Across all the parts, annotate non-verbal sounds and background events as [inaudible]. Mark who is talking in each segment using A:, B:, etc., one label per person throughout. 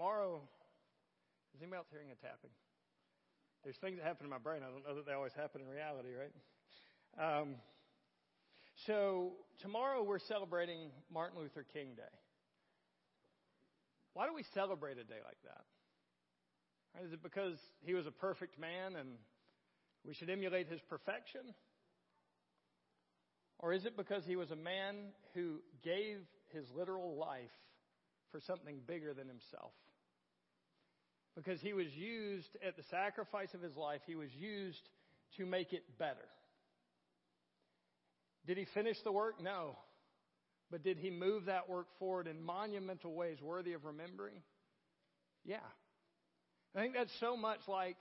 A: tomorrow, is anybody else hearing a tapping? There's things that happen in my brain. I don't know that they always happen in reality, right? Um, so tomorrow we're celebrating Martin Luther King Day. Why do we celebrate a day like that? Right, is it because he was a perfect man and we should emulate his perfection? Or is it because he was a man who gave his literal life for something bigger than himself? Because he was used at the sacrifice of his life, he was used to make it better. Did he finish the work? No. But did he move that work forward in monumental ways worthy of remembering? Yeah. I think that's so much like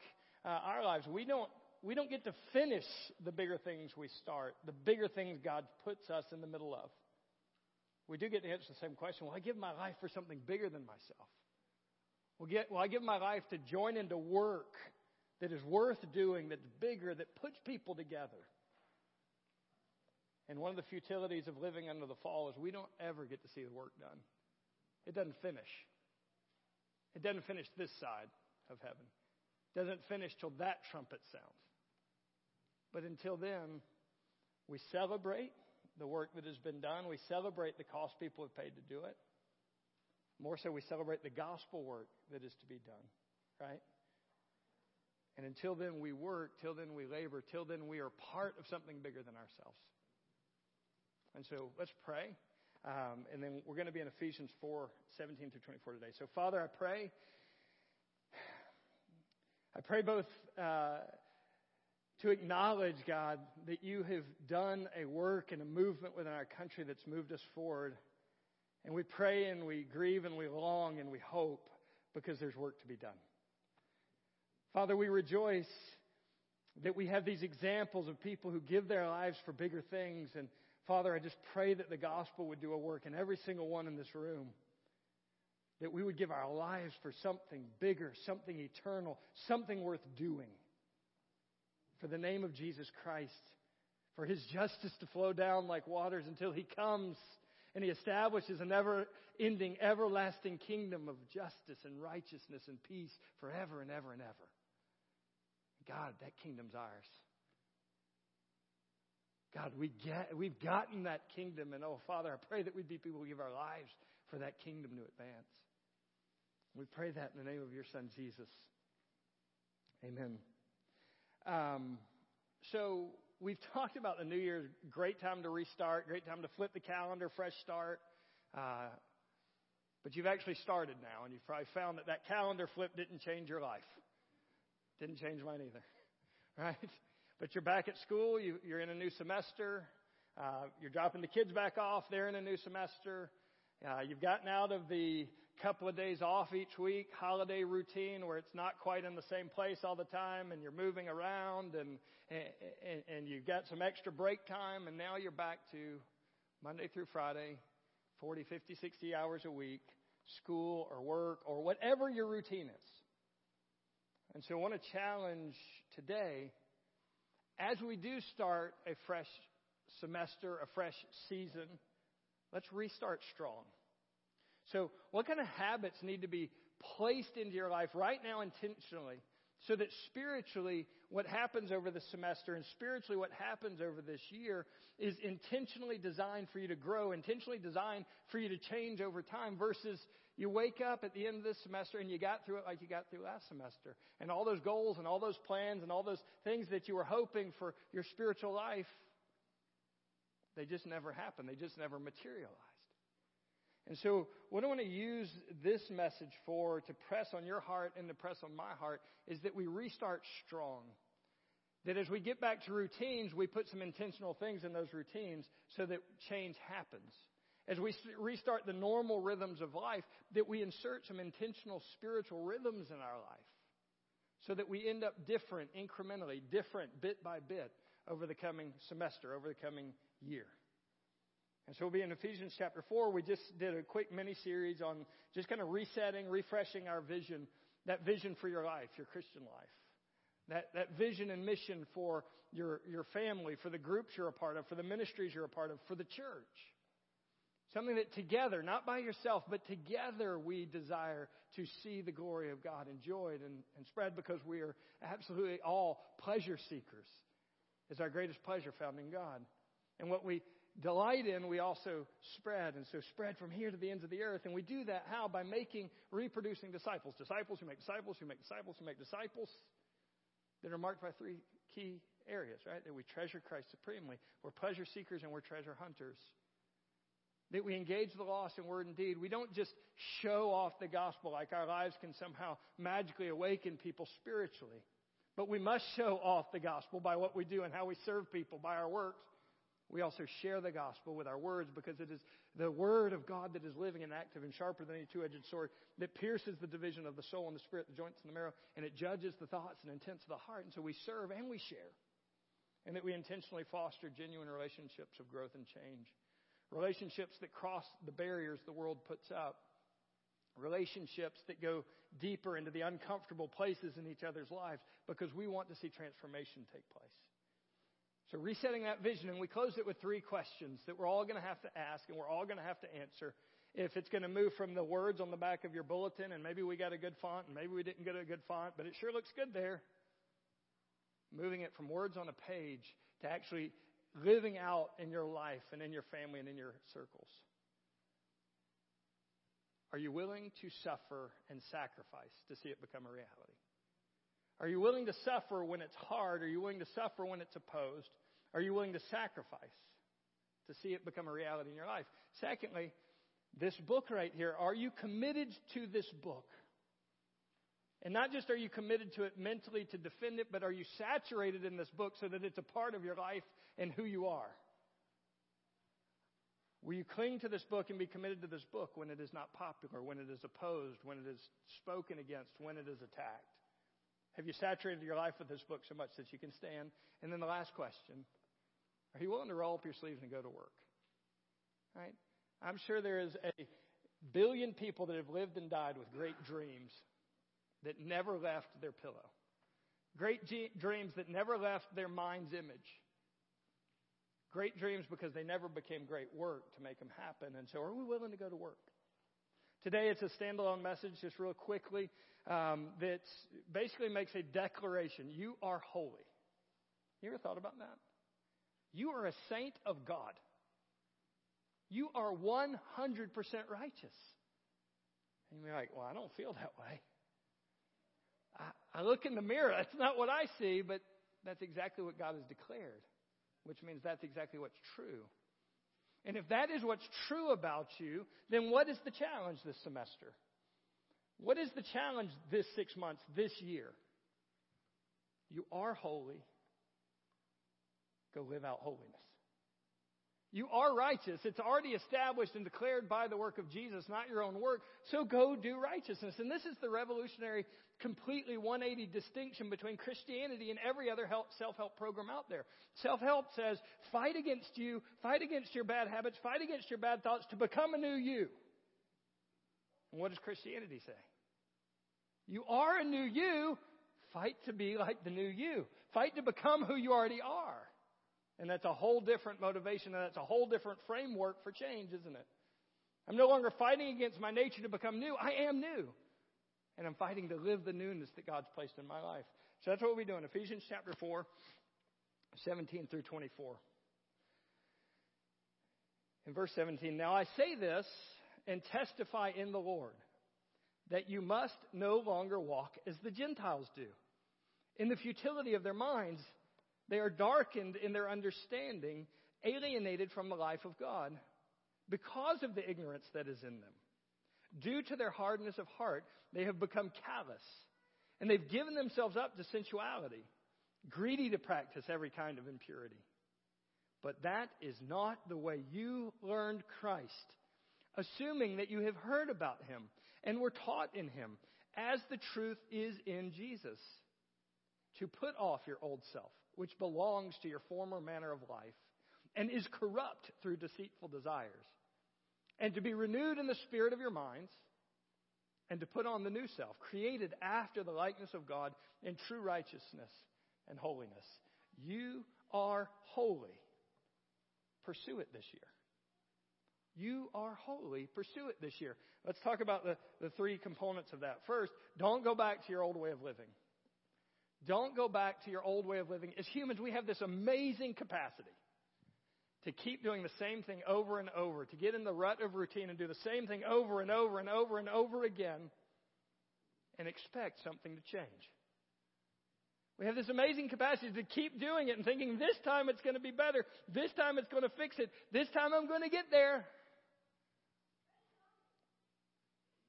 A: uh, our lives. We don't we don't get to finish the bigger things we start, the bigger things God puts us in the middle of. We do get to answer the same question. Will I give my life for something bigger than myself? Will, get, will I give my life to join into work that is worth doing, that's bigger, that puts people together? And one of the futilities of living under the fall is we don't ever get to see the work done. It doesn't finish. It doesn't finish this side of heaven. It doesn't finish till that trumpet sounds. But until then, we celebrate the work that has been done. We celebrate the cost people have paid to do it. More so, we celebrate the gospel work that is to be done, right? And until then, we work. Till then, we labor. Till then, we are part of something bigger than ourselves. And so let's pray. Um, and then we're going to be in Ephesians 4 17 through 24 today. So, Father, I pray. I pray both uh, to acknowledge, God, that you have done a work and a movement within our country that's moved us forward. And we pray and we grieve and we long and we hope because there's work to be done. Father, we rejoice that we have these examples of people who give their lives for bigger things. And Father, I just pray that the gospel would do a work in every single one in this room. That we would give our lives for something bigger, something eternal, something worth doing for the name of Jesus Christ, for his justice to flow down like waters until he comes and he establishes an never ending, everlasting kingdom of justice and righteousness and peace forever and ever and ever. God, that kingdom's ours. God, we get, we've gotten that kingdom, and oh, Father, I pray that we'd be people who give our lives for that kingdom to advance. We pray that in the name of your Son, Jesus. Amen. Um, so we've [laughs] talked about the New Year's great time to restart, great time to flip the calendar, fresh start. Uh, but you've actually started now, and you've probably found that that calendar flip didn't change your life. Didn't change mine either, [laughs] right? But you're back at school. You, are in a new semester. Uh, you're dropping the kids back off. They're in a new semester. Uh, you've gotten out of the couple of days off each week, holiday routine where it's not quite in the same place all the time and you're moving around and, and, and you've got some extra break time and now you're back to Monday through Friday, 40, 50, 60 hours a week, school or work or whatever your routine is. And so I want to challenge today, as we do start a fresh semester, a fresh season, let's restart strong. So, what kind of habits need to be placed into your life right now intentionally so that spiritually, what happens over the semester and spiritually, what happens over this year is intentionally designed for you to grow, intentionally designed for you to change over time versus you wake up at the end of this semester and you got through it like you got through last semester. And all those goals and all those plans and all those things that you were hoping for your spiritual life, they just never happened. They just never materialized. And so, what I want to use this message for to press on your heart and to press on my heart is that we restart strong. That as we get back to routines, we put some intentional things in those routines so that change happens. As we restart the normal rhythms of life, that we insert some intentional spiritual rhythms in our life so that we end up different, incrementally, different, bit by bit over the coming semester, over the coming year. And so we'll be in Ephesians chapter 4. We just did a quick mini series on just kind of resetting, refreshing our vision, that vision for your life, your Christian life. That, that vision and mission for your, your family, for the groups you're a part of, for the ministries you're a part of, for the church. Something that together, not by yourself, but together we desire to see the glory of God enjoyed and, and spread because we are absolutely all pleasure seekers. Is our greatest pleasure found in God. And what we delight in, we also spread. And so spread from here to the ends of the earth. And we do that how? By making, reproducing disciples. Disciples who make disciples, who make disciples, who make disciples that are marked by three key areas, right? That we treasure Christ supremely. We're pleasure seekers and we're treasure hunters. That we engage the lost in word and deed. We don't just show off the gospel like our lives can somehow magically awaken people spiritually. But we must show off the gospel by what we do and how we serve people, by our works. We also share the gospel with our words because it is the word of God that is living and active and sharper than any two edged sword that pierces the division of the soul and the spirit, the joints and the marrow, and it judges the thoughts and intents of the heart. And so we serve and we share. And that we intentionally foster genuine relationships of growth and change. Relationships that cross the barriers the world puts up. Relationships that go deeper into the uncomfortable places in each other's lives because we want to see transformation take place. So, resetting that vision, and we close it with three questions that we're all going to have to ask and we're all going to have to answer. If it's going to move from the words on the back of your bulletin, and maybe we got a good font, and maybe we didn't get a good font, but it sure looks good there. Moving it from words on a page to actually living out in your life and in your family and in your circles. Are you willing to suffer and sacrifice to see it become a reality? Are you willing to suffer when it's hard? Are you willing to suffer when it's opposed? Are you willing to sacrifice to see it become a reality in your life? Secondly, this book right here, are you committed to this book? And not just are you committed to it mentally to defend it, but are you saturated in this book so that it's a part of your life and who you are? Will you cling to this book and be committed to this book when it is not popular, when it is opposed, when it is spoken against, when it is attacked? Have you saturated your life with this book so much that you can stand? And then the last question Are you willing to roll up your sleeves and go to work? Right? I'm sure there is a billion people that have lived and died with great dreams that never left their pillow, great dreams that never left their mind's image. Great dreams because they never became great work to make them happen. And so, are we willing to go to work? Today, it's a standalone message, just real quickly um, that basically makes a declaration you are holy. You ever thought about that? You are a saint of God. You are 100% righteous. And you're like, well, I don't feel that way. I, I look in the mirror, that's not what I see, but that's exactly what God has declared, which means that's exactly what's true. And if that is what's true about you, then what is the challenge this semester? What is the challenge this six months, this year? You are holy. Go live out holiness. You are righteous. It's already established and declared by the work of Jesus, not your own work. So go do righteousness. And this is the revolutionary, completely 180 distinction between Christianity and every other self help program out there. Self help says, fight against you, fight against your bad habits, fight against your bad thoughts to become a new you. And what does Christianity say? You are a new you. Fight to be like the new you. Fight to become who you already are. And that's a whole different motivation and that's a whole different framework for change, isn't it? I'm no longer fighting against my nature to become new. I am new. And I'm fighting to live the newness that God's placed in my life. So that's what we do in Ephesians chapter 4, 17 through 24. In verse 17, now I say this and testify in the Lord that you must no longer walk as the Gentiles do. In the futility of their minds, they are darkened in their understanding, alienated from the life of God because of the ignorance that is in them. Due to their hardness of heart, they have become callous, and they've given themselves up to sensuality, greedy to practice every kind of impurity. But that is not the way you learned Christ, assuming that you have heard about him and were taught in him, as the truth is in Jesus. To put off your old self, which belongs to your former manner of life, and is corrupt through deceitful desires, and to be renewed in the spirit of your minds, and to put on the new self, created after the likeness of God in true righteousness and holiness. You are holy. Pursue it this year. You are holy. Pursue it this year. Let's talk about the, the three components of that. First, don't go back to your old way of living. Don't go back to your old way of living. As humans, we have this amazing capacity to keep doing the same thing over and over, to get in the rut of routine and do the same thing over and over and over and over again and expect something to change. We have this amazing capacity to keep doing it and thinking this time it's going to be better. This time it's going to fix it. This time I'm going to get there.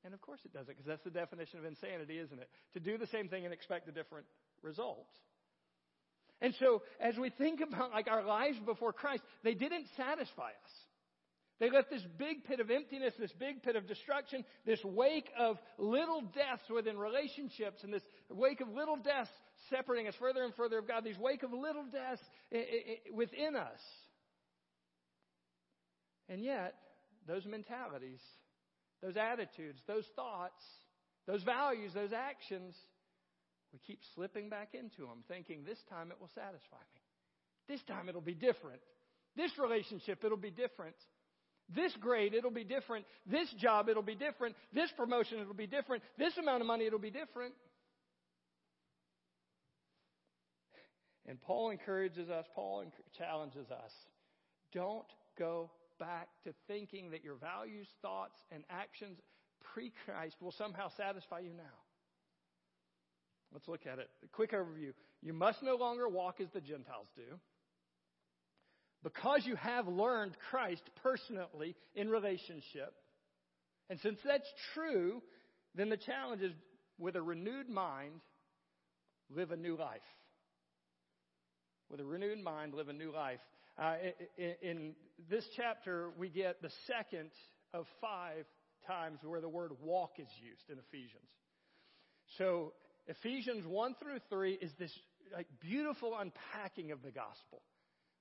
A: And of course it doesn't, because that's the definition of insanity, isn't it? To do the same thing and expect a different result. And so, as we think about like our lives before Christ, they didn't satisfy us. They left this big pit of emptiness, this big pit of destruction, this wake of little deaths within relationships, and this wake of little deaths separating us further and further of God, these wake of little deaths within us. And yet, those mentalities, those attitudes, those thoughts, those values, those actions, we keep slipping back into them, thinking this time it will satisfy me. This time it'll be different. This relationship, it'll be different. This grade, it'll be different. This job, it'll be different. This promotion, it'll be different. This amount of money, it'll be different. And Paul encourages us, Paul challenges us. Don't go back to thinking that your values, thoughts, and actions pre Christ will somehow satisfy you now. Let's look at it. A quick overview. You must no longer walk as the Gentiles do. Because you have learned Christ personally in relationship. And since that's true, then the challenge is with a renewed mind, live a new life. With a renewed mind, live a new life. Uh, in, in this chapter, we get the second of five times where the word walk is used in Ephesians. So Ephesians 1 through 3 is this like beautiful unpacking of the gospel.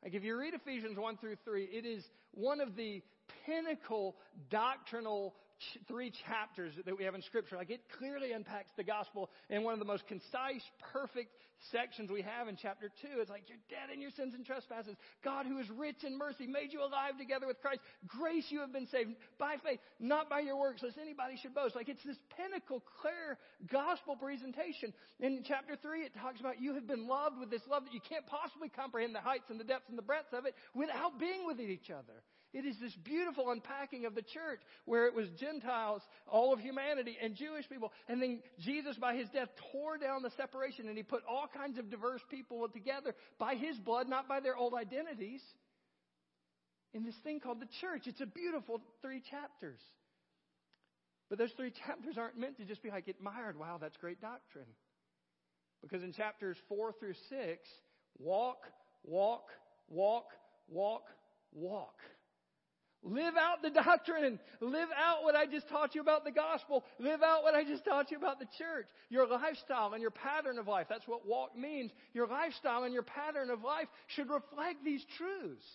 A: Like if you read Ephesians 1 through 3, it is one of the pinnacle doctrinal three chapters that we have in Scripture. Like it clearly unpacks the gospel in one of the most concise, perfect sections we have in chapter 2. It's like, you're dead in your sins and trespasses. God, who is rich in mercy, made you alive together with Christ. Grace you have been saved by faith, not by your works, lest anybody should boast. Like it's this pinnacle, clear gospel presentation. In chapter 3, it talks about you have been loved with this love that you can't possibly comprehend the heights and the depths and the breadth of it without being with each other. It is this beautiful unpacking of the church where it was Gentiles, all of humanity, and Jewish people. And then Jesus, by his death, tore down the separation and he put all kinds of diverse people together by his blood, not by their old identities, in this thing called the church. It's a beautiful three chapters. But those three chapters aren't meant to just be like admired. Wow, that's great doctrine. Because in chapters four through six, walk, walk, walk, walk, walk. Live out the doctrine. Live out what I just taught you about the gospel. Live out what I just taught you about the church. Your lifestyle and your pattern of life. That's what walk means. Your lifestyle and your pattern of life should reflect these truths.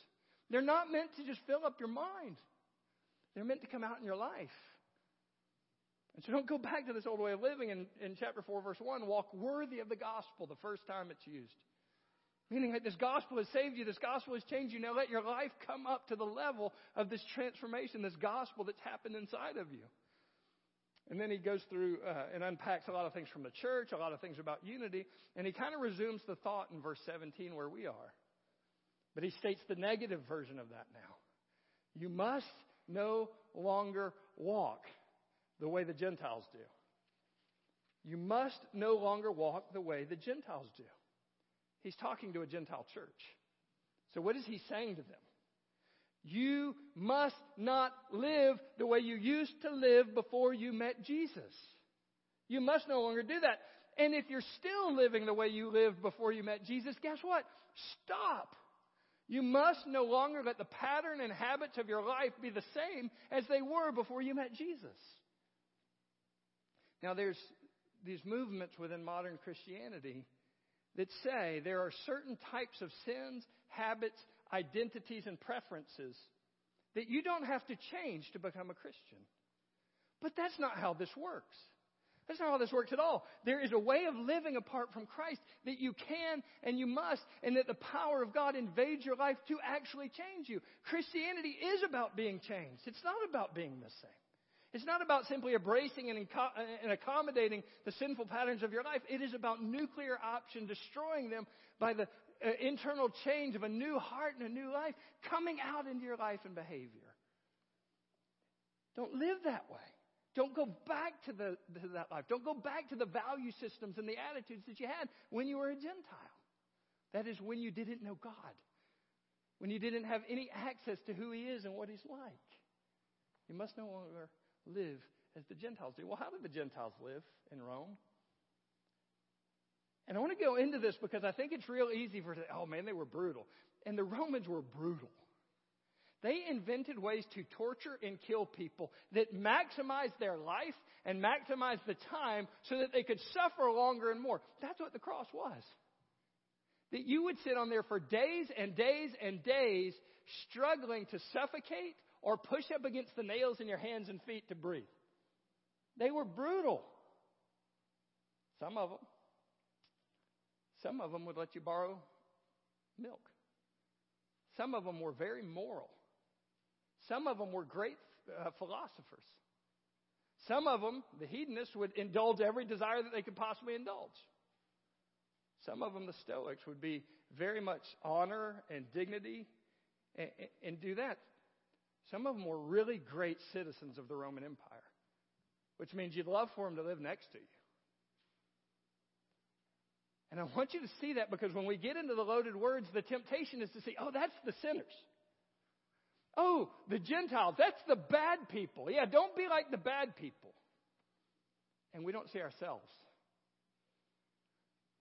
A: They're not meant to just fill up your mind. They're meant to come out in your life. And so don't go back to this old way of living in, in chapter 4, verse 1. Walk worthy of the gospel the first time it's used. Meaning that this gospel has saved you, this gospel has changed you. Now let your life come up to the level of this transformation, this gospel that's happened inside of you. And then he goes through uh, and unpacks a lot of things from the church, a lot of things about unity, and he kind of resumes the thought in verse 17 where we are. But he states the negative version of that now. You must no longer walk the way the Gentiles do. You must no longer walk the way the Gentiles do. He's talking to a Gentile church. So what is he saying to them? You must not live the way you used to live before you met Jesus. You must no longer do that. And if you're still living the way you lived before you met Jesus, guess what? Stop. You must no longer let the pattern and habits of your life be the same as they were before you met Jesus. Now, there's these movements within modern Christianity that say there are certain types of sins, habits, identities, and preferences that you don't have to change to become a Christian. But that's not how this works. That's not how this works at all. There is a way of living apart from Christ that you can and you must, and that the power of God invades your life to actually change you. Christianity is about being changed. It's not about being the same. It's not about simply embracing and, and accommodating the sinful patterns of your life. It is about nuclear option, destroying them by the uh, internal change of a new heart and a new life coming out into your life and behavior. Don't live that way. Don't go back to, the, to that life. Don't go back to the value systems and the attitudes that you had when you were a Gentile. That is when you didn't know God, when you didn't have any access to who He is and what He's like. You must no longer live as the Gentiles do. Well, how did the Gentiles live in Rome? And I want to go into this because I think it's real easy for, oh man, they were brutal. And the Romans were brutal. They invented ways to torture and kill people that maximized their life and maximized the time so that they could suffer longer and more. That's what the cross was. That you would sit on there for days and days and days struggling to suffocate or push up against the nails in your hands and feet to breathe. They were brutal. Some of them. Some of them would let you borrow milk. Some of them were very moral. Some of them were great uh, philosophers. Some of them, the hedonists, would indulge every desire that they could possibly indulge. Some of them, the Stoics, would be very much honor and dignity and, and do that. Some of them were really great citizens of the Roman Empire, which means you'd love for them to live next to you. And I want you to see that because when we get into the loaded words, the temptation is to say, oh, that's the sinners. Oh, the Gentiles, that's the bad people. Yeah, don't be like the bad people. And we don't see ourselves.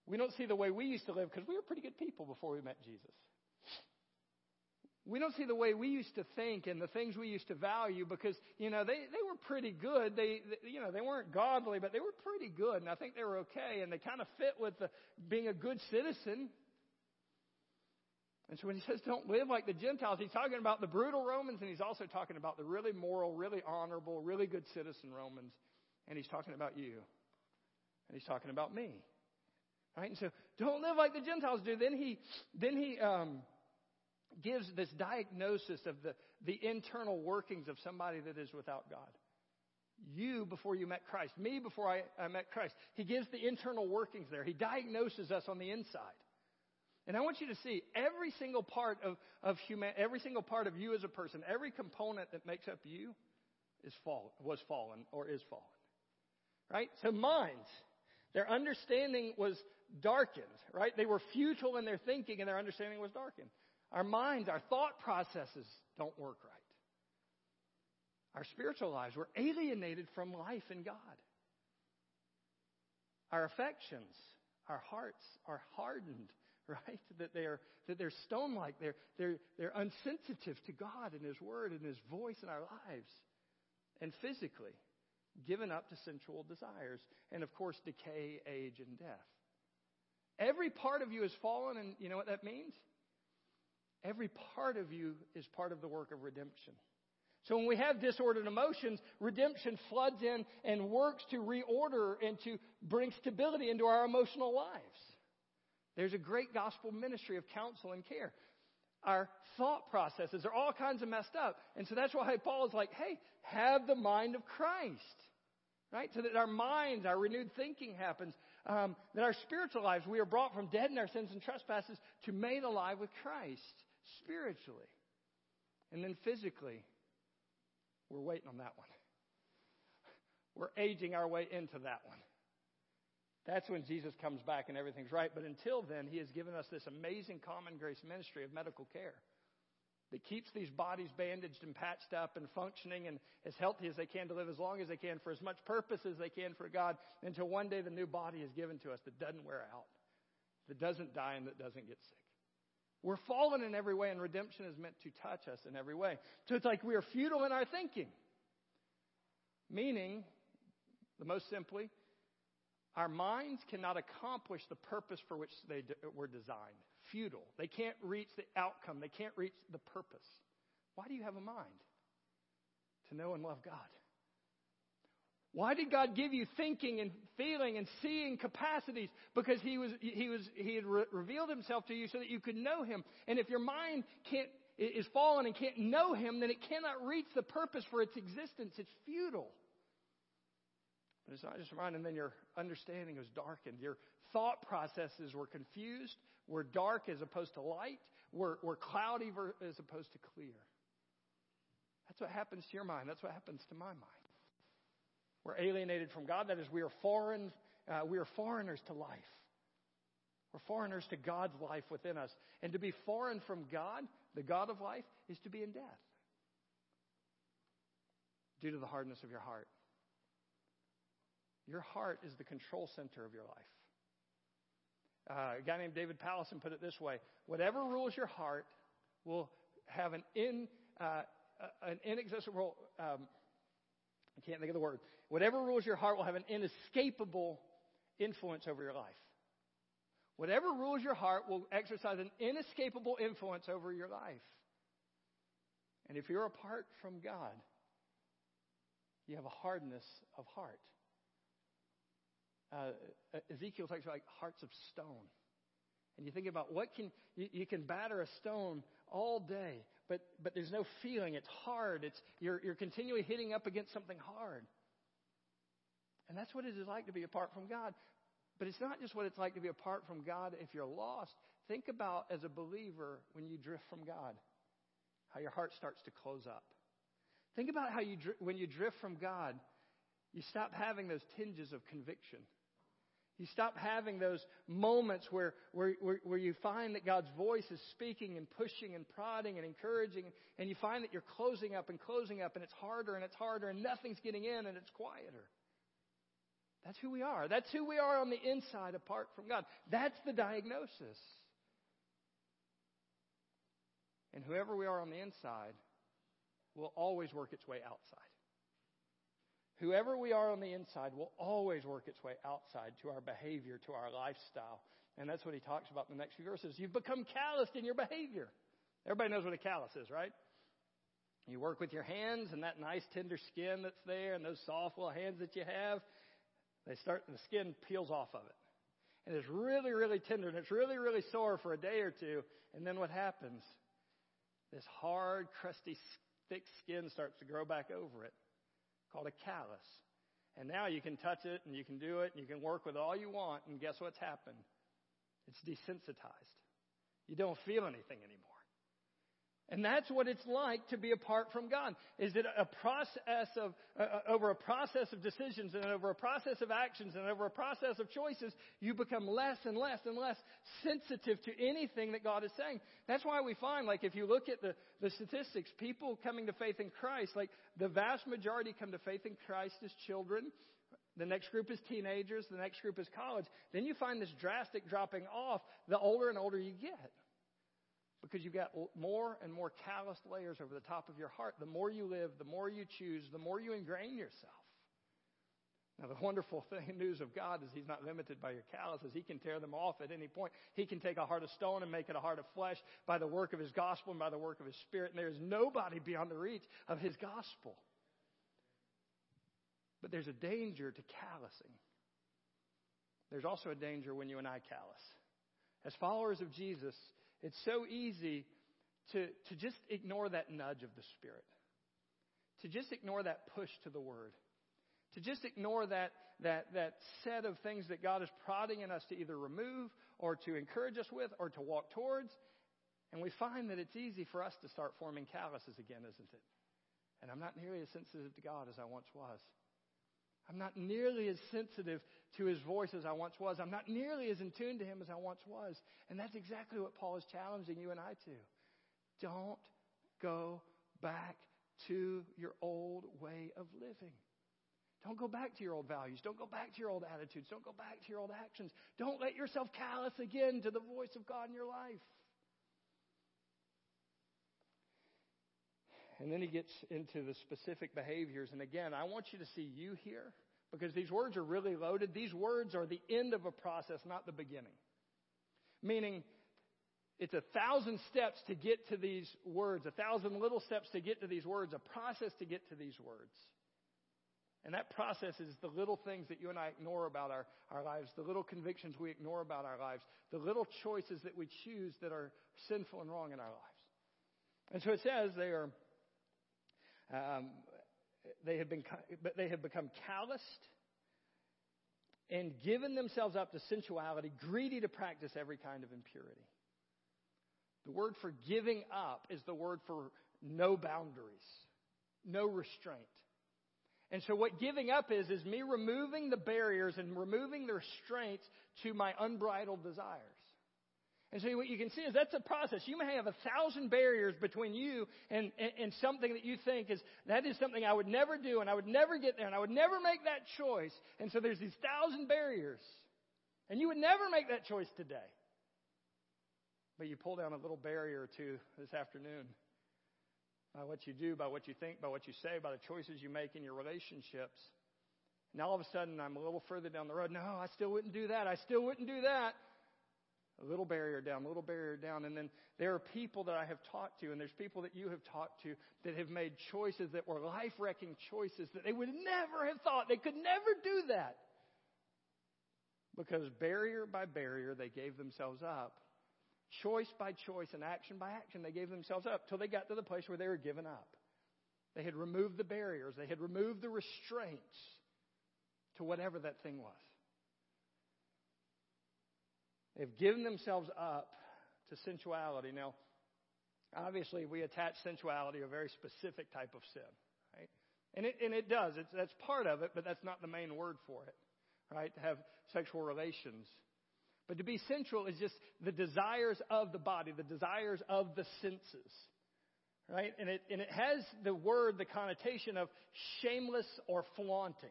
A: We don't see the way we used to live because we were pretty good people before we met Jesus. We don't see the way we used to think and the things we used to value because, you know, they, they were pretty good. They, they, you know, they weren't godly, but they were pretty good. And I think they were okay. And they kind of fit with the, being a good citizen. And so when he says don't live like the Gentiles, he's talking about the brutal Romans and he's also talking about the really moral, really honorable, really good citizen Romans. And he's talking about you. And he's talking about me. Right? And so don't live like the Gentiles do. Then he, then he, um, gives this diagnosis of the, the internal workings of somebody that is without God. You before you met Christ, me before I, I met Christ. He gives the internal workings there. He diagnoses us on the inside. And I want you to see every single part of, of human, every single part of you as a person, every component that makes up you is fall, was fallen or is fallen. Right? So minds, their understanding was darkened, right? They were futile in their thinking and their understanding was darkened. Our minds, our thought processes don't work right. Our spiritual lives, we're alienated from life in God. Our affections, our hearts are hardened, [laughs] right? That they're, that they're stone like. They're, they're, they're unsensitive to God and His Word and His voice in our lives. And physically, given up to sensual desires. And of course, decay, age, and death. Every part of you has fallen, and you know what that means? Every part of you is part of the work of redemption. So when we have disordered emotions, redemption floods in and works to reorder and to bring stability into our emotional lives. There's a great gospel ministry of counsel and care. Our thought processes are all kinds of messed up. And so that's why Paul is like, hey, have the mind of Christ. Right? So that our minds, our renewed thinking happens. Um, that our spiritual lives, we are brought from dead in our sins and trespasses to made alive with Christ spiritually. And then physically, we're waiting on that one. [laughs] We're aging our way into that one. That's when Jesus comes back and everything's right. But until then, He has given us this amazing common grace ministry of medical care that keeps these bodies bandaged and patched up and functioning and as healthy as they can to live as long as they can for as much purpose as they can for God until one day the new body is given to us that doesn't wear out, that doesn't die, and that doesn't get sick. We're fallen in every way, and redemption is meant to touch us in every way. So it's like we are futile in our thinking. Meaning, the most simply, our minds cannot accomplish the purpose for which they were designed. Futile. They can't reach the outcome, they can't reach the purpose. Why do you have a mind? To know and love God. Why did God give you thinking and feeling and seeing capacities? Because He was He was He had re- revealed Himself to you so that you could know Him. And if your mind can't is fallen and can't know Him, then it cannot reach the purpose for its existence. It's futile. But it's not just mind, and then your understanding was darkened. Your thought processes were confused, were dark as opposed to light, were, were cloudy as opposed to clear. That's what happens to your mind. That's what happens to my mind. We're alienated from God. That is, we are foreign. Uh, we are foreigners to life. We're foreigners to God's life within us. And to be foreign from God, the God of life, is to be in death due to the hardness of your heart. Your heart is the control center of your life. Uh, a guy named David Powlison put it this way Whatever rules your heart will have an, in, uh, an inaccessible, um, I can't think of the word. Whatever rules your heart will have an inescapable influence over your life. Whatever rules your heart will exercise an inescapable influence over your life. And if you're apart from God, you have a hardness of heart. Uh, Ezekiel talks about like hearts of stone. And you think about what can, you, you, can batter a stone all day, but, but there's no feeling. It's hard. It's, you're, you're continually hitting up against something hard. And that's what it is like to be apart from God. But it's not just what it's like to be apart from God if you're lost. Think about, as a believer, when you drift from God, how your heart starts to close up. Think about how you, when you drift from God, you stop having those tinges of conviction. You stop having those moments where, where, where, you find that God's voice is speaking and pushing and prodding and encouraging, and you find that you're closing up and closing up, and it's harder and it's harder, and nothing's getting in, and it's quieter. That's who we are. That's who we are on the inside apart from God. That's the diagnosis. And whoever we are on the inside will always work its way outside. Whoever we are on the inside will always work its way outside to our behavior, to our lifestyle. And that's what he talks about in the next few verses. You've become calloused in your behavior. Everybody knows what a callus is, right? You work with your hands and that nice tender skin that's there and those soft little hands that you have, they start, the skin peels off of it. And it's really, really tender and it's really, really sore for a day or two. And then what happens? This hard, crusty, thick skin starts to grow back over it called a callus. And now you can touch it and you can do it and you can work with all you want. And guess what's happened? It's desensitized. You don't feel anything anymore. And that's what it's like to be apart from God. Is it a process of, uh, uh, over a process of decisions and over a process of actions and over a process of choices, you become less and less and less sensitive to anything that God is saying. That's why we find, like, if you look at the, the statistics, people coming to faith in Christ, like, the vast majority come to faith in Christ as children. The next group is teenagers. The next group is college. Then you find this drastic dropping off the older and older you get because you've got more and more calloused layers over the top of your heart. The more you live, the more you choose, the more you ingrain yourself. Now, the wonderful [laughs] thing, news of God is He's not limited by your calluses. He can tear them off at any point. He can take a heart of stone and make it a heart of flesh by the work of His gospel and by the work of His Spirit. And there is nobody beyond the reach of His gospel. But there's a danger to callousing. There's also a danger when you and I callous. As followers of Jesus, it's so easy to, to just ignore that nudge of the Spirit, to just ignore that push to the Word, to just ignore that, that, that set of things that God is prodding in us to either remove or to encourage us with or to walk towards. And we find that it's easy for us to start forming calluses again, isn't it? And I'm not nearly as sensitive to God as I once was. I'm not nearly as sensitive to his voice as I once was. I'm not nearly as in tune to him as I once was. And that's exactly what Paul is challenging you and I to. Don't go back to your old way of living. Don't go back to your old values. Don't go back to your old attitudes. Don't go back to your old actions. Don't let yourself callous again to the voice of God in your life. And then he gets into the specific behaviors. And again, I want you to see you here because these words are really loaded. These words are the end of a process, not the beginning. Meaning, it's a thousand steps to get to these words, a thousand little steps to get to these words, a process to get to these words. And that process is the little things that you and I ignore about our, our lives, the little convictions we ignore about our lives, the little choices that we choose that are sinful and wrong in our lives. And so it says they are, um, they have been, but they have become calloused and given themselves up to sensuality, greedy to practice every kind of impurity. The word for giving up is the word for no boundaries, no restraint. And so what giving up is, is me removing the barriers and removing the restraints to my unbridled desires. And so what you can see is that's a process. You may have a thousand barriers between you and, and, and, something that you think is, that is something I would never do and I would never get there and I would never make that choice. And so there's these thousand barriers. And you would never make that choice today. But you pull down a little barrier or two this afternoon by what you do, by what you think, by what you say, by the choices you make in your relationships. Now all of a sudden I'm a little further down the road. No, I still wouldn't do that. I still wouldn't do that. A little barrier down, a little barrier down. And then there are people that I have talked to, and there's people that you have talked to that have made choices that were life wrecking choices that they would never have thought. They could never do that. Because barrier by barrier, they gave themselves up choice by choice and action by action, they gave themselves up till they got to the place where they were given up. They had removed the barriers, they had removed the restraints to whatever that thing was. They've given themselves up to sensuality. Now, obviously, we attach sensuality a very specific type of sin, right? And it, and it does. It's, that's part of it, but that's not the main word for it, right? To have sexual relations. But to be sensual is just the desires of the body, the desires of the senses. Right? And it, and it has the word, the connotation of shameless or flaunting.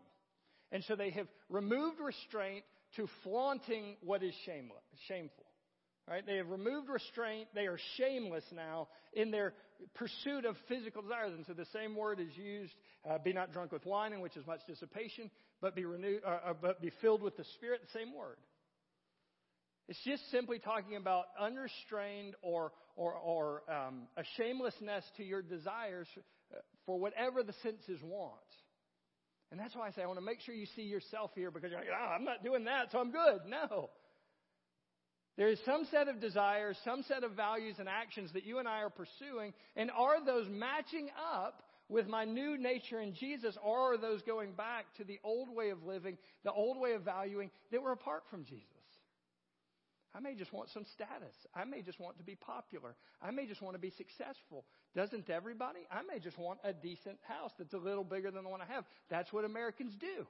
A: And so they have removed restraint to flaunting what is shameless, shameful. Right? They have removed restraint. They are shameless now in their pursuit of physical desires. And so the same word is used, uh, be not drunk with wine, in which is much dissipation, but be renewed, uh, uh, but be filled with the Spirit. The same word. It's just simply talking about unrestrained or, or, or um, a shamelessness to your desires uh, for whatever the senses want. And that's why I say I want to make sure you see yourself here because you're like, oh, I'm not doing that, so I'm good. No. There is some set of desires, some set of values and actions that you and I are pursuing, and are those matching up with my new nature in Jesus, or are those going back to the old way of living, the old way of valuing that were apart from Jesus? I may just want some status. I may just want to be popular. I may just want to be successful. Doesn't everybody? I may just want a decent house that's a little bigger than the one I have. That's what Americans do.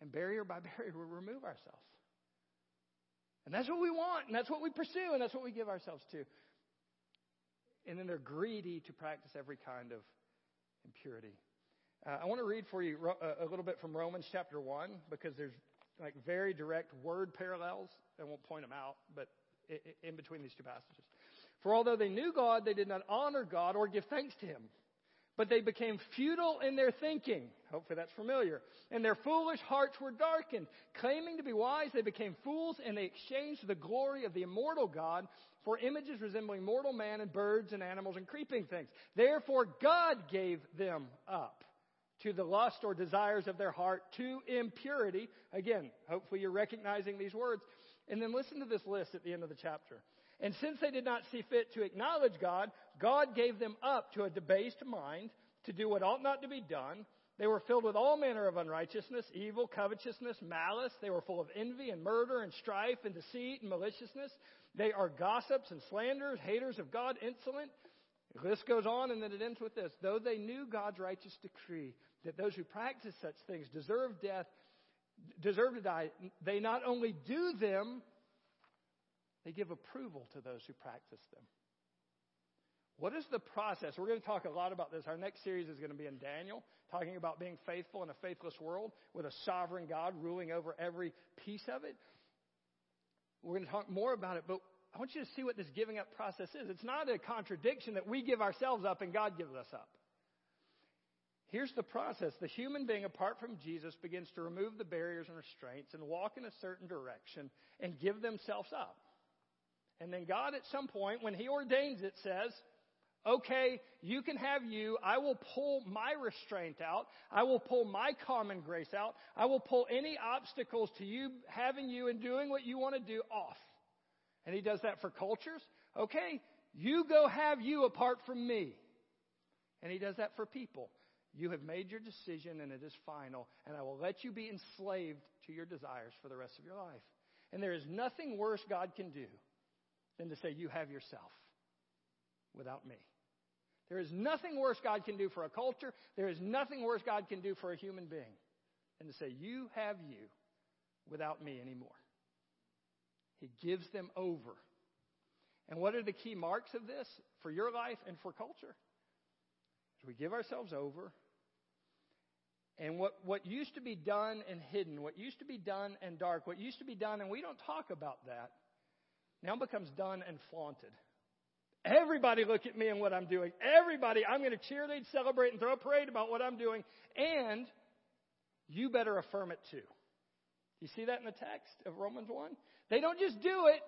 A: And barrier by [laughs] barrier, we remove ourselves. And that's what we want, and that's what we pursue, and that's what we give ourselves to. And then they're greedy to practice every kind of impurity. Uh, I want to read for you a little bit from Romans chapter 1 because there's like very direct word parallels. I won't point them out, but in between these two passages. For although they knew God, they did not honor God or give thanks to Him. But they became futile in their thinking. Hopefully that's familiar. And their foolish hearts were darkened. Claiming to be wise, they became fools and they exchanged the glory of the immortal God for images resembling mortal man and birds and animals and creeping things. Therefore God gave them up to the lust or desires of their heart, to impurity. Again, hopefully you're recognizing these words. And then listen to this list at the end of the chapter. And since they did not see fit to acknowledge God, God gave them up to a debased mind to do what ought not to be done. They were filled with all manner of unrighteousness, evil, covetousness, malice. They were full of envy and murder and strife and deceit and maliciousness. They are gossips and slanderers, haters of God, insolent, the list goes on and then it ends with this. Though they knew God's righteous decree that those who practice such things deserve death, deserve to die, they not only do them, they give approval to those who practice them. What is the process? We're going to talk a lot about this. Our next series is going to be in Daniel, talking about being faithful in a faithless world with a sovereign God ruling over every piece of it. We're going to talk more about it, but I want you to see what this giving up process is. It's not a contradiction that we give ourselves up and God gives us up. Here's the process. The human being, apart from Jesus, begins to remove the barriers and restraints and walk in a certain direction and give themselves up. And then God, at some point, when He ordains it, says, okay, you can have you. I will pull my restraint out. I will pull my common grace out. I will pull any obstacles to you having you and doing what you want to do off. And he does that for cultures. Okay, you go have you apart from me. And he does that for people. You have made your decision and it is final, and I will let you be enslaved to your desires for the rest of your life. And there is nothing worse God can do than to say, You have yourself without me. There is nothing worse God can do for a culture. There is nothing worse God can do for a human being than to say, You have you without me anymore. He gives them over. And what are the key marks of this for your life and for culture? We give ourselves over, and what, what used to be done and hidden, what used to be done and dark, what used to be done, and we don't talk about that, now becomes done and flaunted. Everybody look at me and what I'm doing. Everybody, I'm going to cheerlead, celebrate, and throw a parade about what I'm doing. And you better affirm it too. You see that in the text of Romans 1? They don't just do it,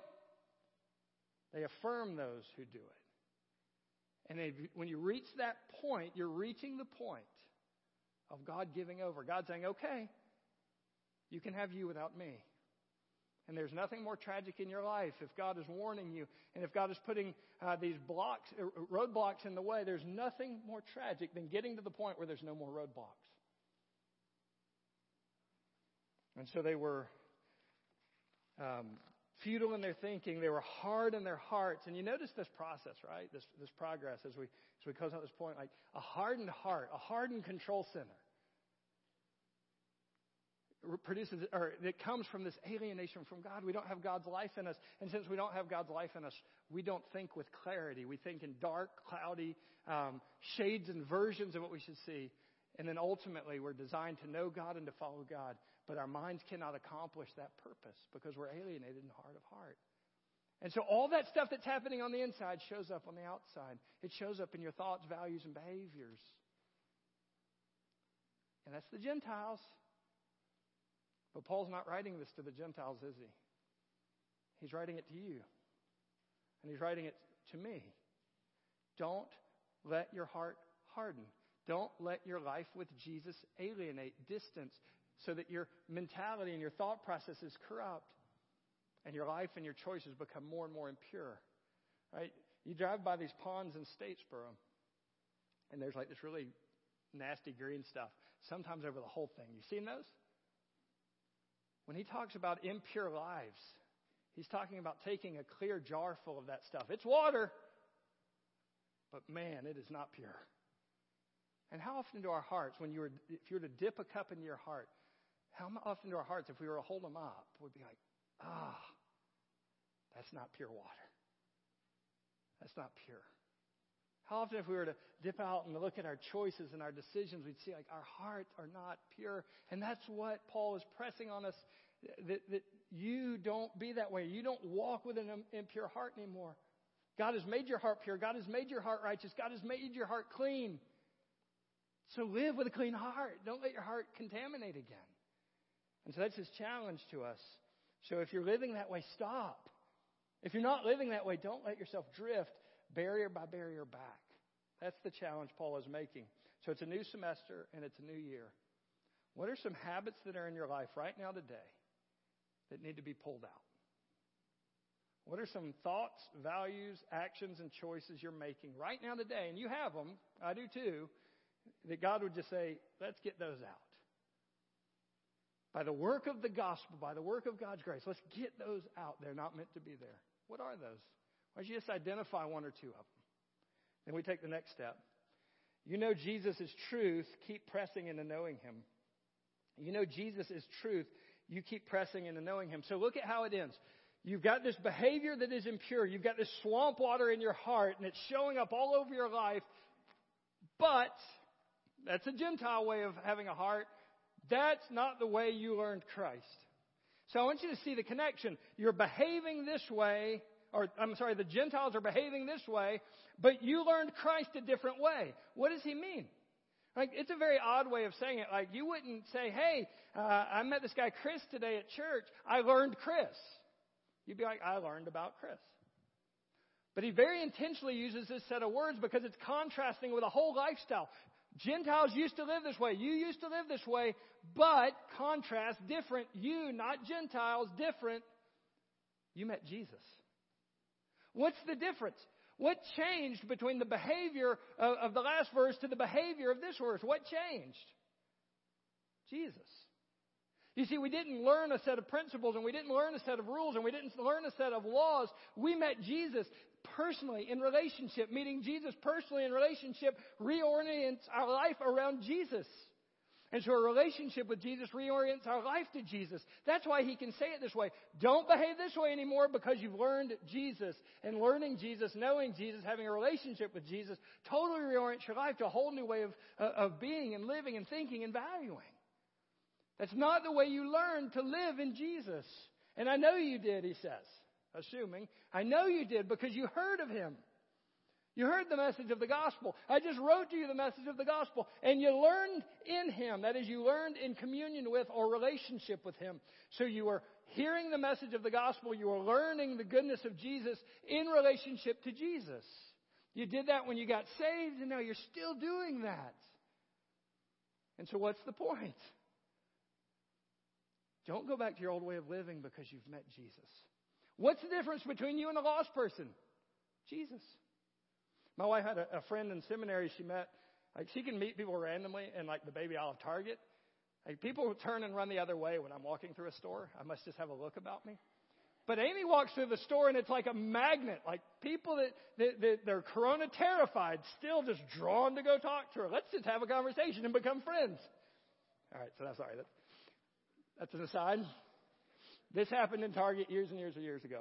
A: they affirm those who do it. And if, when you reach that point, you're reaching the point of God giving over. God saying, okay, you can have you without me. And there's nothing more tragic in your life if God is warning you and if God is putting uh, these blocks, uh, roadblocks in the way. There's nothing more tragic than getting to the point where there's no more roadblocks. And so they were um, futile in their thinking. They were hard in their hearts. And you notice this process, right? This, this progress as we, as we close out this point. Like a hardened heart, a hardened control center produces, or it comes from this alienation from God. We don't have God's life in us. And since we don't have God's life in us, we don't think with clarity. We think in dark, cloudy um, shades and versions of what we should see. And then ultimately, we're designed to know God and to follow God. But our minds cannot accomplish that purpose because we're alienated in heart of heart. And so all that stuff that's happening on the inside shows up on the outside. It shows up in your thoughts, values, and behaviors. And that's the Gentiles. But Paul's not writing this to the Gentiles, is he? He's writing it to you. And he's writing it to me. Don't let your heart harden. Don't let your life with Jesus alienate, distance, so that your mentality and your thought process is corrupt and your life and your choices become more and more impure. Right? You drive by these ponds in Statesboro, and there's like this really nasty green stuff, sometimes over the whole thing. You seen those? When he talks about impure lives, he's talking about taking a clear jar full of that stuff. It's water, but man, it is not pure. And how often do our hearts, when you were, if you were to dip a cup in your heart, how often do our hearts, if we were to hold them up, would be like, ah, that's not pure water. That's not pure. How often, if we were to dip out and look at our choices and our decisions, we'd see like our hearts are not pure. And that's what Paul is pressing on us that, that you don't be that way. You don't walk with an impure heart anymore. God has made your heart pure. God has made your heart righteous. God has made your heart clean. So live with a clean heart. Don't let your heart contaminate again. And so that's his challenge to us. So if you're living that way, stop. If you're not living that way, don't let yourself drift barrier by barrier back. That's the challenge Paul is making. So it's a new semester and it's a new year. What are some habits that are in your life right now today that need to be pulled out? What are some thoughts, values, actions, and choices you're making right now today? And you have them, I do too, that God would just say, let's get those out. By the work of the gospel, by the work of God's grace, let's get those out. They're not meant to be there. What are those? Why don't you just identify one or two of them? Then we take the next step. You know Jesus is truth, keep pressing into knowing him. You know Jesus is truth, you keep pressing into knowing him. So look at how it ends. You've got this behavior that is impure. You've got this swamp water in your heart, and it's showing up all over your life. But that's a Gentile way of having a heart. That's not the way you learned Christ. So I want you to see the connection. You're behaving this way or I'm sorry, the Gentiles are behaving this way, but you learned Christ a different way. What does he mean? Like, it's a very odd way of saying it. Like, you wouldn't say, hey, uh, I met this guy Chris today at church. I learned Chris. You'd be like, I learned about Chris. But he very intentionally uses this set of words because it's contrasting with a whole lifestyle. Gentiles used to live this way. You used to live this way, but contrast, different. You, not Gentiles, different. You met Jesus. What's the difference? What changed between the behavior of, of the last verse to the behavior of this verse? What changed? Jesus. You see, we didn't learn a set of principles and we didn't learn a set of rules and we didn't learn a set of laws. We met Jesus personally in relationship. Meeting Jesus personally in relationship reorients our life around Jesus. And so a relationship with Jesus reorients our life to Jesus. That's why he can say it this way. Don't behave this way anymore because you've learned Jesus. And learning Jesus, knowing Jesus, having a relationship with Jesus totally reorients your life to a whole new way of, uh, of being and living and thinking and valuing. That's not the way you learned to live in Jesus. And I know you did, he says, assuming. I know you did because you heard of him. You heard the message of the gospel. I just wrote to you the message of the gospel. And you learned in Him. That is, you learned in communion with or relationship with Him. So you were hearing the message of the gospel. You were learning the goodness of Jesus in relationship to Jesus. You did that when you got saved, and now you're still doing that. And so, what's the point? Don't go back to your old way of living because you've met Jesus. What's the difference between you and a lost person? Jesus. My wife had a, a friend in seminary she met. Like she can meet people randomly in like the baby aisle of Target. Like people turn and run the other way when I'm walking through a store. I must just have a look about me. But Amy walks through the store and it's like a magnet. Like people that, that, that they're corona terrified, still just drawn to go talk to her. Let's just have a conversation and become friends. All right, so that's sorry. That, that's an aside. This happened in Target years and years and years ago.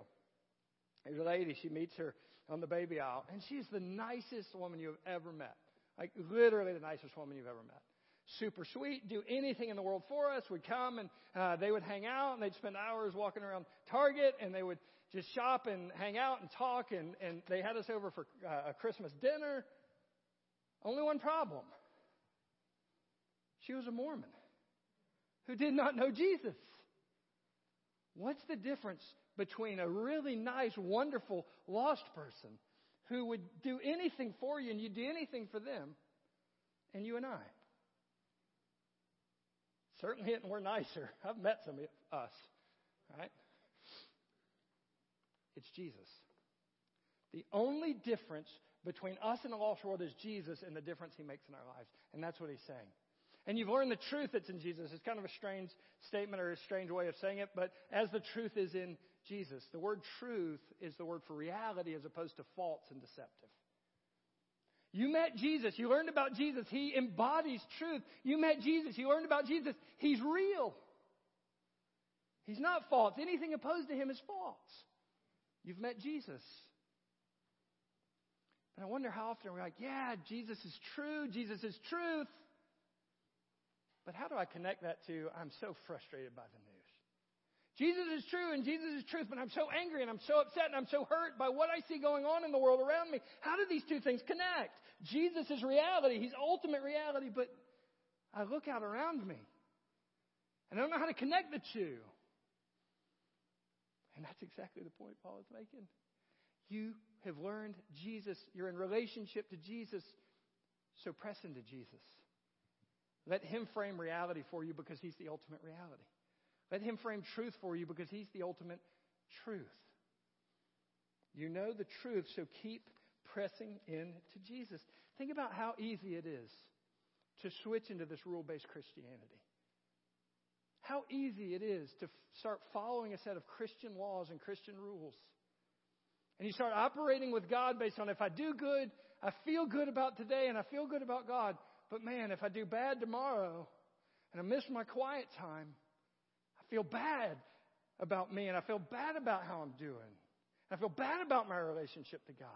A: There's a lady, she meets her on the baby aisle, and she's the nicest woman you've ever met. Like literally the nicest woman you've ever met. Super sweet, do anything in the world for us. Would come and uh, they would hang out, and they'd spend hours walking around Target, and they would just shop and hang out and talk. And, and they had us over for uh, a Christmas dinner. Only one problem. She was a Mormon who did not know Jesus. What's the difference between a really nice, wonderful, lost person who would do anything for you and you'd do anything for them and you and I? Certainly, we're nicer. [laughs] I've met some of us, right? It's Jesus. The only difference between us and the lost world is Jesus and the difference he makes in our lives. And that's what he's saying and you've learned the truth that's in Jesus. It's kind of a strange statement or a strange way of saying it, but as the truth is in Jesus, the word truth is the word for reality as opposed to false and deceptive. You met Jesus. You learned about Jesus. He embodies truth. You met Jesus. You learned about Jesus. He's real. He's not false. Anything opposed to him is false. You've met Jesus. And I wonder how often we're like, yeah, Jesus is true. Jesus is truth. But how do I connect that to I'm so frustrated by the news? Jesus is true and Jesus is truth, but I'm so angry and I'm so upset and I'm so hurt by what I see going on in the world around me. How do these two things connect? Jesus is reality. He's ultimate reality, but I look out around me and I don't know how to connect the two. And that's exactly the point Paul is making. You have learned Jesus. You're in relationship to Jesus. So press into Jesus. Let Him frame reality for you because He's the ultimate reality. Let Him frame truth for you because He's the ultimate truth. You know the truth, so keep pressing into Jesus. Think about how easy it is to switch into this rule based Christianity. How easy it is to f- start following a set of Christian laws and Christian rules. And you start operating with God based on if I do good, I feel good about today and I feel good about God. But man, if I do bad tomorrow and I miss my quiet time, I feel bad about me and I feel bad about how I'm doing. I feel bad about my relationship to God.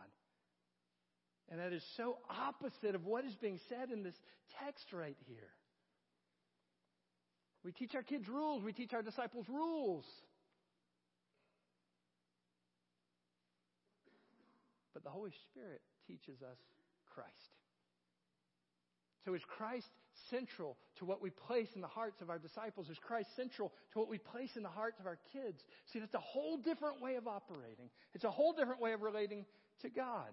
A: And that is so opposite of what is being said in this text right here. We teach our kids rules, we teach our disciples rules. But the Holy Spirit teaches us Christ. So is Christ central to what we place in the hearts of our disciples? Is Christ central to what we place in the hearts of our kids? See, that's a whole different way of operating. It's a whole different way of relating to God.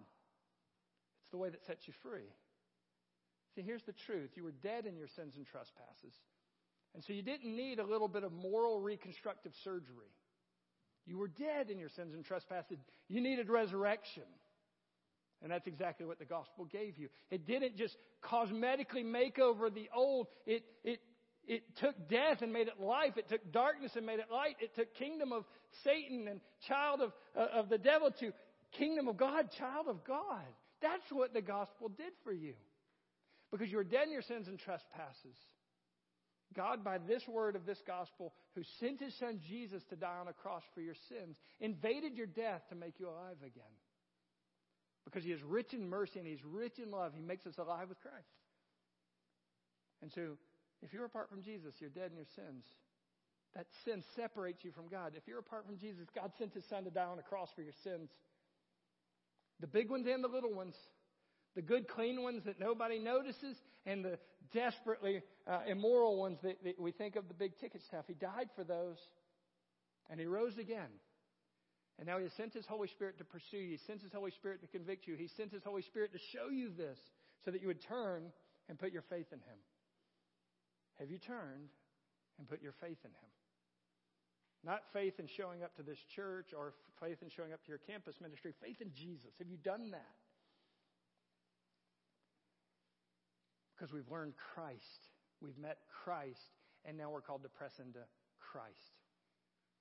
A: It's the way that sets you free. See, here's the truth. You were dead in your sins and trespasses. And so you didn't need a little bit of moral reconstructive surgery. You were dead in your sins and trespasses. You needed resurrection. And that's exactly what the gospel gave you. It didn't just cosmetically make over the old. It, it, it took death and made it life. It took darkness and made it light. It took kingdom of Satan and child of, uh, of the devil to kingdom of God, child of God. That's what the gospel did for you. Because you were dead in your sins and trespasses. God, by this word of this gospel, who sent his son Jesus to die on a cross for your sins, invaded your death to make you alive again. Because he is rich in mercy and he's rich in love, he makes us alive with Christ. And so, if you're apart from Jesus, you're dead in your sins. That sin separates you from God. If you're apart from Jesus, God sent his son to die on a cross for your sins. The big ones and the little ones. The good, clean ones that nobody notices, and the desperately uh, immoral ones that, that we think of the big ticket stuff. He died for those, and he rose again. And now He has sent His Holy Spirit to pursue you. He sent His Holy Spirit to convict you. He sent His Holy Spirit to show you this so that you would turn and put your faith in Him. Have you turned and put your faith in Him? Not faith in showing up to this church or faith in showing up to your campus ministry, faith in Jesus. Have you done that? Because we've learned Christ. We've met Christ, and now we're called to press into Christ.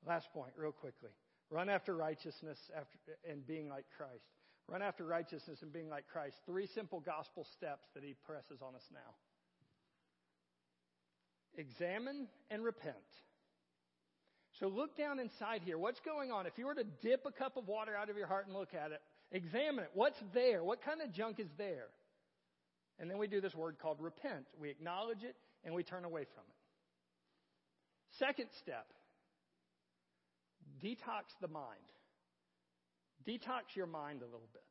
A: Last point, real quickly. Run after righteousness after, and being like Christ. Run after righteousness and being like Christ. Three simple gospel steps that he presses on us now. Examine and repent. So look down inside here. What's going on? If you were to dip a cup of water out of your heart and look at it, examine it. What's there? What kind of junk is there? And then we do this word called repent. We acknowledge it and we turn away from it. Second step Detox the mind. Detox your mind a little bit.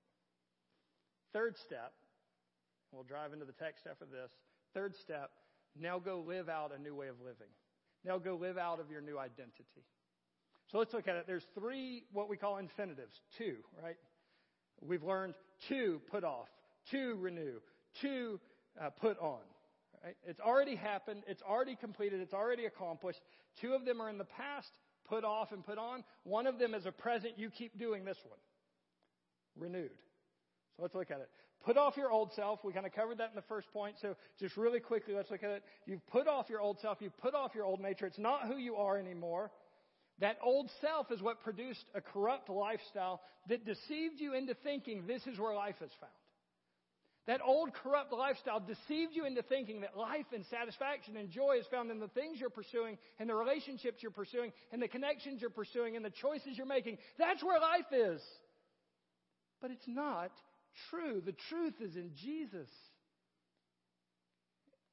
A: Third step, we'll drive into the text after this. Third step, now go live out a new way of living. Now go live out of your new identity. So let's look at it. There's three what we call infinitives. Two, right? We've learned to put off, to renew, to uh, put on. Right? It's already happened. It's already completed. It's already accomplished. Two of them are in the past put off and put on. One of them is a present. You keep doing this one. Renewed. So let's look at it. Put off your old self. We kind of covered that in the first point. So just really quickly, let's look at it. You've put off your old self. You've put off your old nature. It's not who you are anymore. That old self is what produced a corrupt lifestyle that deceived you into thinking this is where life is found. That old corrupt lifestyle deceived you into thinking that life and satisfaction and joy is found in the things you're pursuing and the relationships you're pursuing and the connections you're pursuing and the choices you're making. That's where life is. But it's not true. The truth is in Jesus.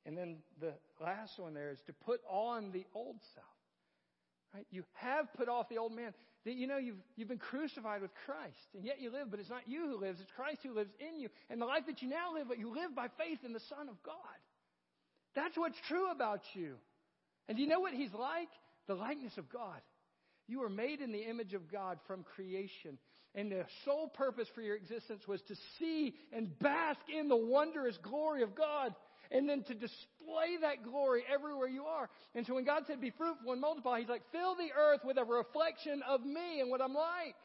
A: And then the last one there is to put on the old self. Right? You have put off the old man. That you know you've, you've been crucified with Christ, and yet you live, but it's not you who lives, it's Christ who lives in you. And the life that you now live, but you live by faith in the Son of God. That's what's true about you. And do you know what He's like? The likeness of God. You were made in the image of God from creation. And the sole purpose for your existence was to see and bask in the wondrous glory of God and then to display that glory everywhere you are. And so when God said, be fruitful and multiply, He's like, fill the earth with a reflection of me and what I'm like.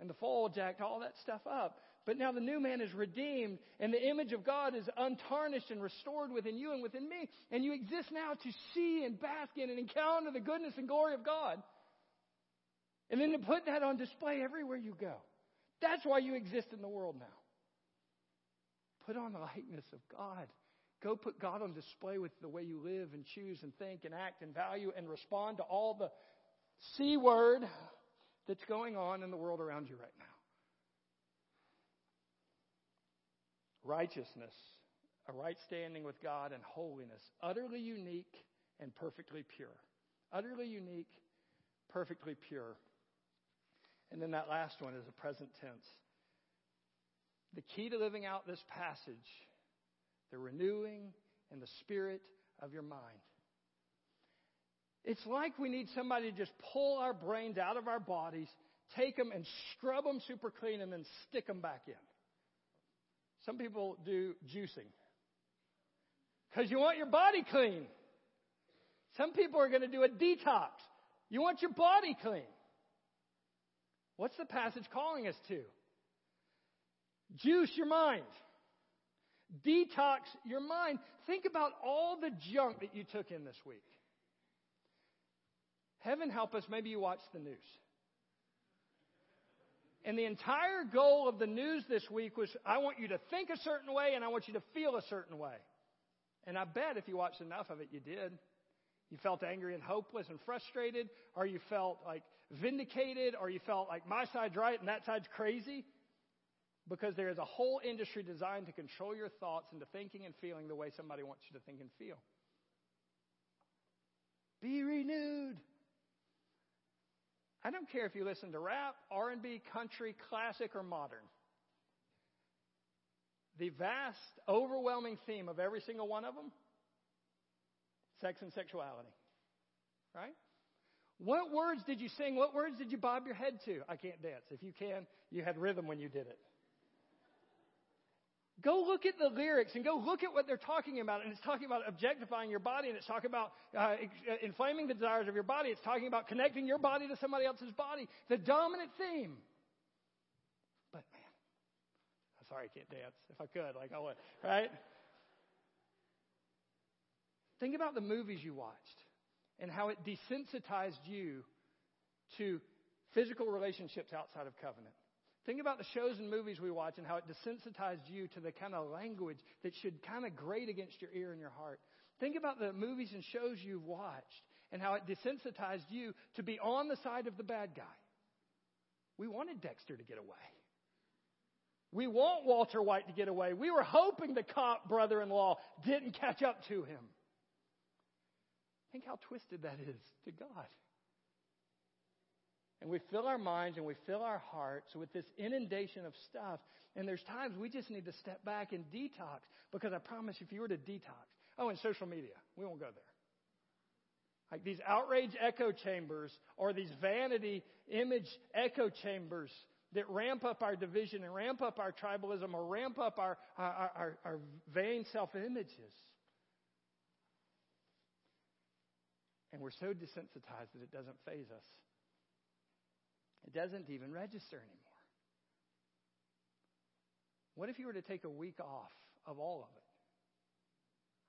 A: And the fall jacked all that stuff up. But now the new man is redeemed, and the image of God is untarnished and restored within you and within me. And you exist now to see and bask in and encounter the goodness and glory of God. And then to put that on display everywhere you go. That's why you exist in the world now. Put on the likeness of God. Go put God on display with the way you live and choose and think and act and value and respond to all the C word that's going on in the world around you right now. Righteousness, a right standing with God, and holiness, utterly unique and perfectly pure. Utterly unique, perfectly pure. And then that last one is a present tense. The key to living out this passage, the renewing and the spirit of your mind. It's like we need somebody to just pull our brains out of our bodies, take them and scrub them super clean, and then stick them back in. Some people do juicing because you want your body clean. Some people are going to do a detox. You want your body clean. What's the passage calling us to? Juice your mind. Detox your mind. Think about all the junk that you took in this week. Heaven help us, maybe you watched the news. And the entire goal of the news this week was I want you to think a certain way and I want you to feel a certain way. And I bet if you watched enough of it, you did. You felt angry and hopeless and frustrated, or you felt like vindicated, or you felt like my side's right and that side's crazy. Because there is a whole industry designed to control your thoughts into thinking and feeling the way somebody wants you to think and feel. Be renewed. I don't care if you listen to rap, R&B, country, classic, or modern. The vast, overwhelming theme of every single one of them sex and sexuality. Right? What words did you sing? What words did you bob your head to? I can't dance. If you can, you had rhythm when you did it. Go look at the lyrics and go look at what they're talking about. And it's talking about objectifying your body and it's talking about uh, uh, inflaming the desires of your body. It's talking about connecting your body to somebody else's body. The dominant theme. But man, I'm sorry I can't dance. If I could, like I would, right? Think about the movies you watched and how it desensitized you to physical relationships outside of covenant. Think about the shows and movies we watch and how it desensitized you to the kind of language that should kind of grate against your ear and your heart. Think about the movies and shows you've watched and how it desensitized you to be on the side of the bad guy. We wanted Dexter to get away. We want Walter White to get away. We were hoping the cop brother in law didn't catch up to him. Think how twisted that is to God. And we fill our minds and we fill our hearts with this inundation of stuff. And there's times we just need to step back and detox. Because I promise if you were to detox, oh, and social media, we won't go there. Like these outrage echo chambers or these vanity image echo chambers that ramp up our division and ramp up our tribalism or ramp up our, our, our, our vain self images. And we're so desensitized that it doesn't phase us. It doesn't even register anymore. What if you were to take a week off of all of it?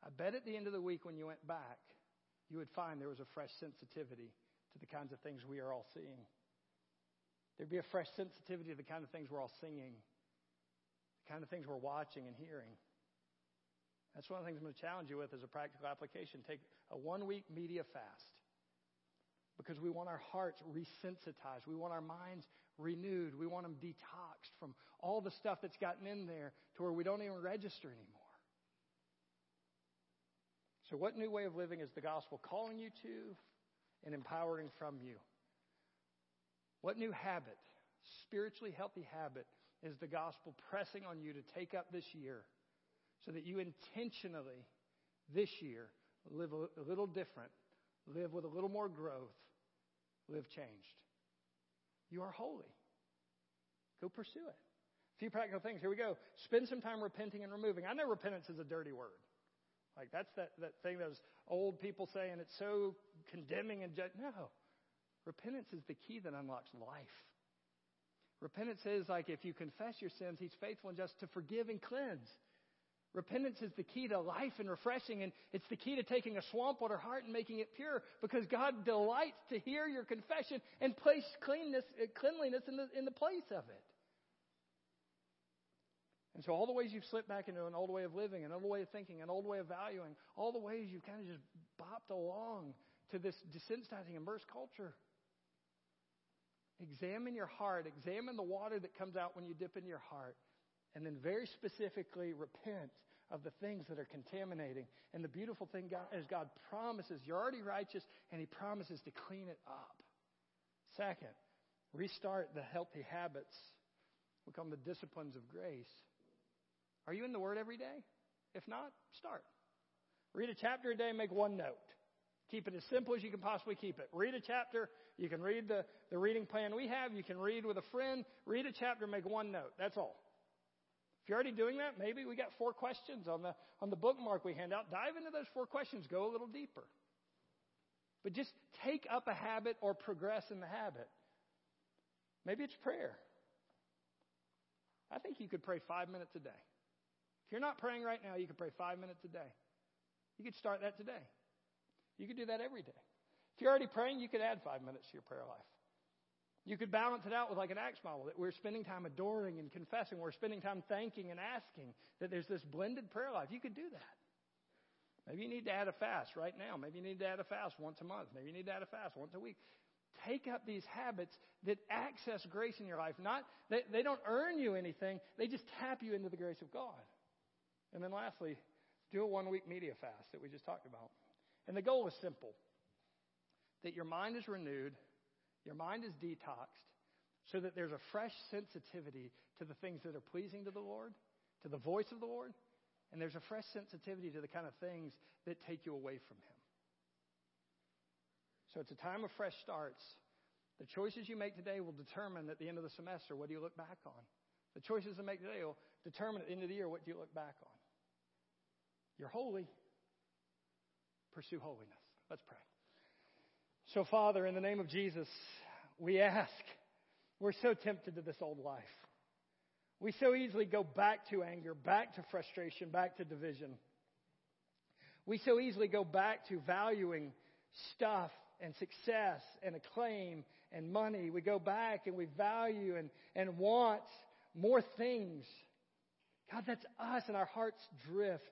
A: I bet at the end of the week when you went back, you would find there was a fresh sensitivity to the kinds of things we are all seeing. There'd be a fresh sensitivity to the kind of things we're all singing, the kind of things we're watching and hearing. That's one of the things I'm going to challenge you with as a practical application. Take a one week media fast because we want our hearts resensitized. We want our minds renewed. We want them detoxed from all the stuff that's gotten in there to where we don't even register anymore. So, what new way of living is the gospel calling you to and empowering from you? What new habit, spiritually healthy habit, is the gospel pressing on you to take up this year? so that you intentionally this year live a little different, live with a little more growth, live changed. You are holy. Go pursue it. A few practical things. Here we go. Spend some time repenting and removing. I know repentance is a dirty word. Like that's that, that thing those old people say, and it's so condemning and judging. No. Repentance is the key that unlocks life. Repentance is like if you confess your sins, He's faithful and just to forgive and cleanse. Repentance is the key to life and refreshing, and it's the key to taking a swampwater heart and making it pure because God delights to hear your confession and place cleanness, uh, cleanliness in the, in the place of it. And so, all the ways you've slipped back into an old way of living, an old way of thinking, an old way of valuing, all the ways you've kind of just bopped along to this desensitizing, immersed culture. Examine your heart. Examine the water that comes out when you dip in your heart. And then, very specifically, repent of the things that are contaminating. And the beautiful thing God, is God promises you're already righteous, and He promises to clean it up. Second, restart the healthy habits. We call them the disciplines of grace. Are you in the Word every day? If not, start. Read a chapter a day, make one note. Keep it as simple as you can possibly keep it. Read a chapter. You can read the, the reading plan we have. You can read with a friend. Read a chapter, make one note. That's all. If you're already doing that, maybe we got four questions on the, on the bookmark we hand out. Dive into those four questions. Go a little deeper. But just take up a habit or progress in the habit. Maybe it's prayer. I think you could pray five minutes a day. If you're not praying right now, you could pray five minutes a day. You could start that today. You could do that every day. If you're already praying, you could add five minutes to your prayer life. You could balance it out with like an Acts model that we're spending time adoring and confessing. We're spending time thanking and asking that there's this blended prayer life. You could do that. Maybe you need to add a fast right now. Maybe you need to add a fast once a month. Maybe you need to add a fast once a week. Take up these habits that access grace in your life. Not they, they don't earn you anything. They just tap you into the grace of God. And then lastly, do a one week media fast that we just talked about. And the goal is simple that your mind is renewed, your mind is detoxed, so that there's a fresh sensitivity to the things that are pleasing to the Lord, to the voice of the Lord, and there's a fresh sensitivity to the kind of things that take you away from Him. So it's a time of fresh starts. The choices you make today will determine at the end of the semester what do you look back on. The choices you make today will determine at the end of the year what do you look back on. You're holy. Pursue holiness. Let's pray. So, Father, in the name of Jesus, we ask. We're so tempted to this old life. We so easily go back to anger, back to frustration, back to division. We so easily go back to valuing stuff and success and acclaim and money. We go back and we value and, and want more things. God, that's us and our hearts drift.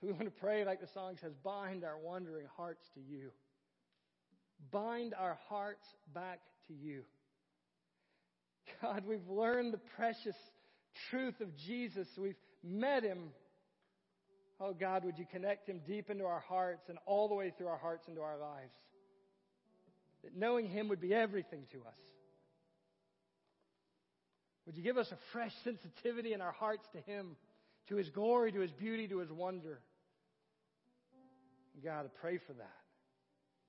A: So we want to pray like the song says, bind our wandering hearts to you. Bind our hearts back to you. God, we've learned the precious truth of Jesus. We've met him. Oh God, would you connect him deep into our hearts and all the way through our hearts into our lives? That knowing him would be everything to us. Would you give us a fresh sensitivity in our hearts to him, to his glory, to his beauty, to his wonder? God, I pray for that.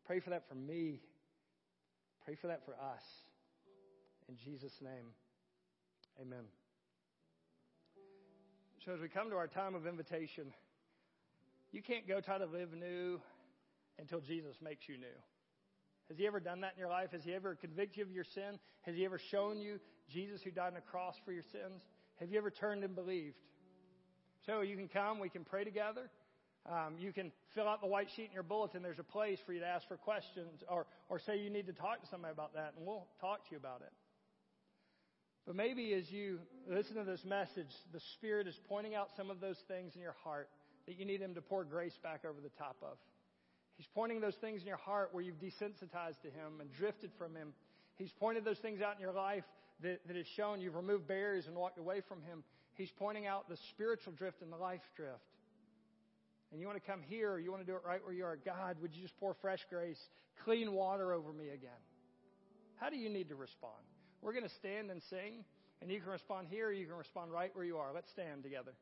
A: Pray for that for me. Pray for that for us. In Jesus' name, amen. So, as we come to our time of invitation, you can't go try to live new until Jesus makes you new. Has He ever done that in your life? Has He ever convicted you of your sin? Has He ever shown you Jesus who died on the cross for your sins? Have you ever turned and believed? So you can come, we can pray together. Um, you can fill out the white sheet in your bulletin. There's a place for you to ask for questions or, or say you need to talk to somebody about that, and we'll talk to you about it. But maybe as you listen to this message, the Spirit is pointing out some of those things in your heart that you need Him to pour grace back over the top of. He's pointing those things in your heart where you've desensitized to Him and drifted from Him. He's pointed those things out in your life that, that has shown you've removed barriers and walked away from Him. He's pointing out the spiritual drift and the life drift. And you want to come here or you want to do it right where you are. God, would you just pour fresh grace, clean water over me again? How do you need to respond? We're going to stand and sing, and you can respond here or you can respond right where you are. Let's stand together.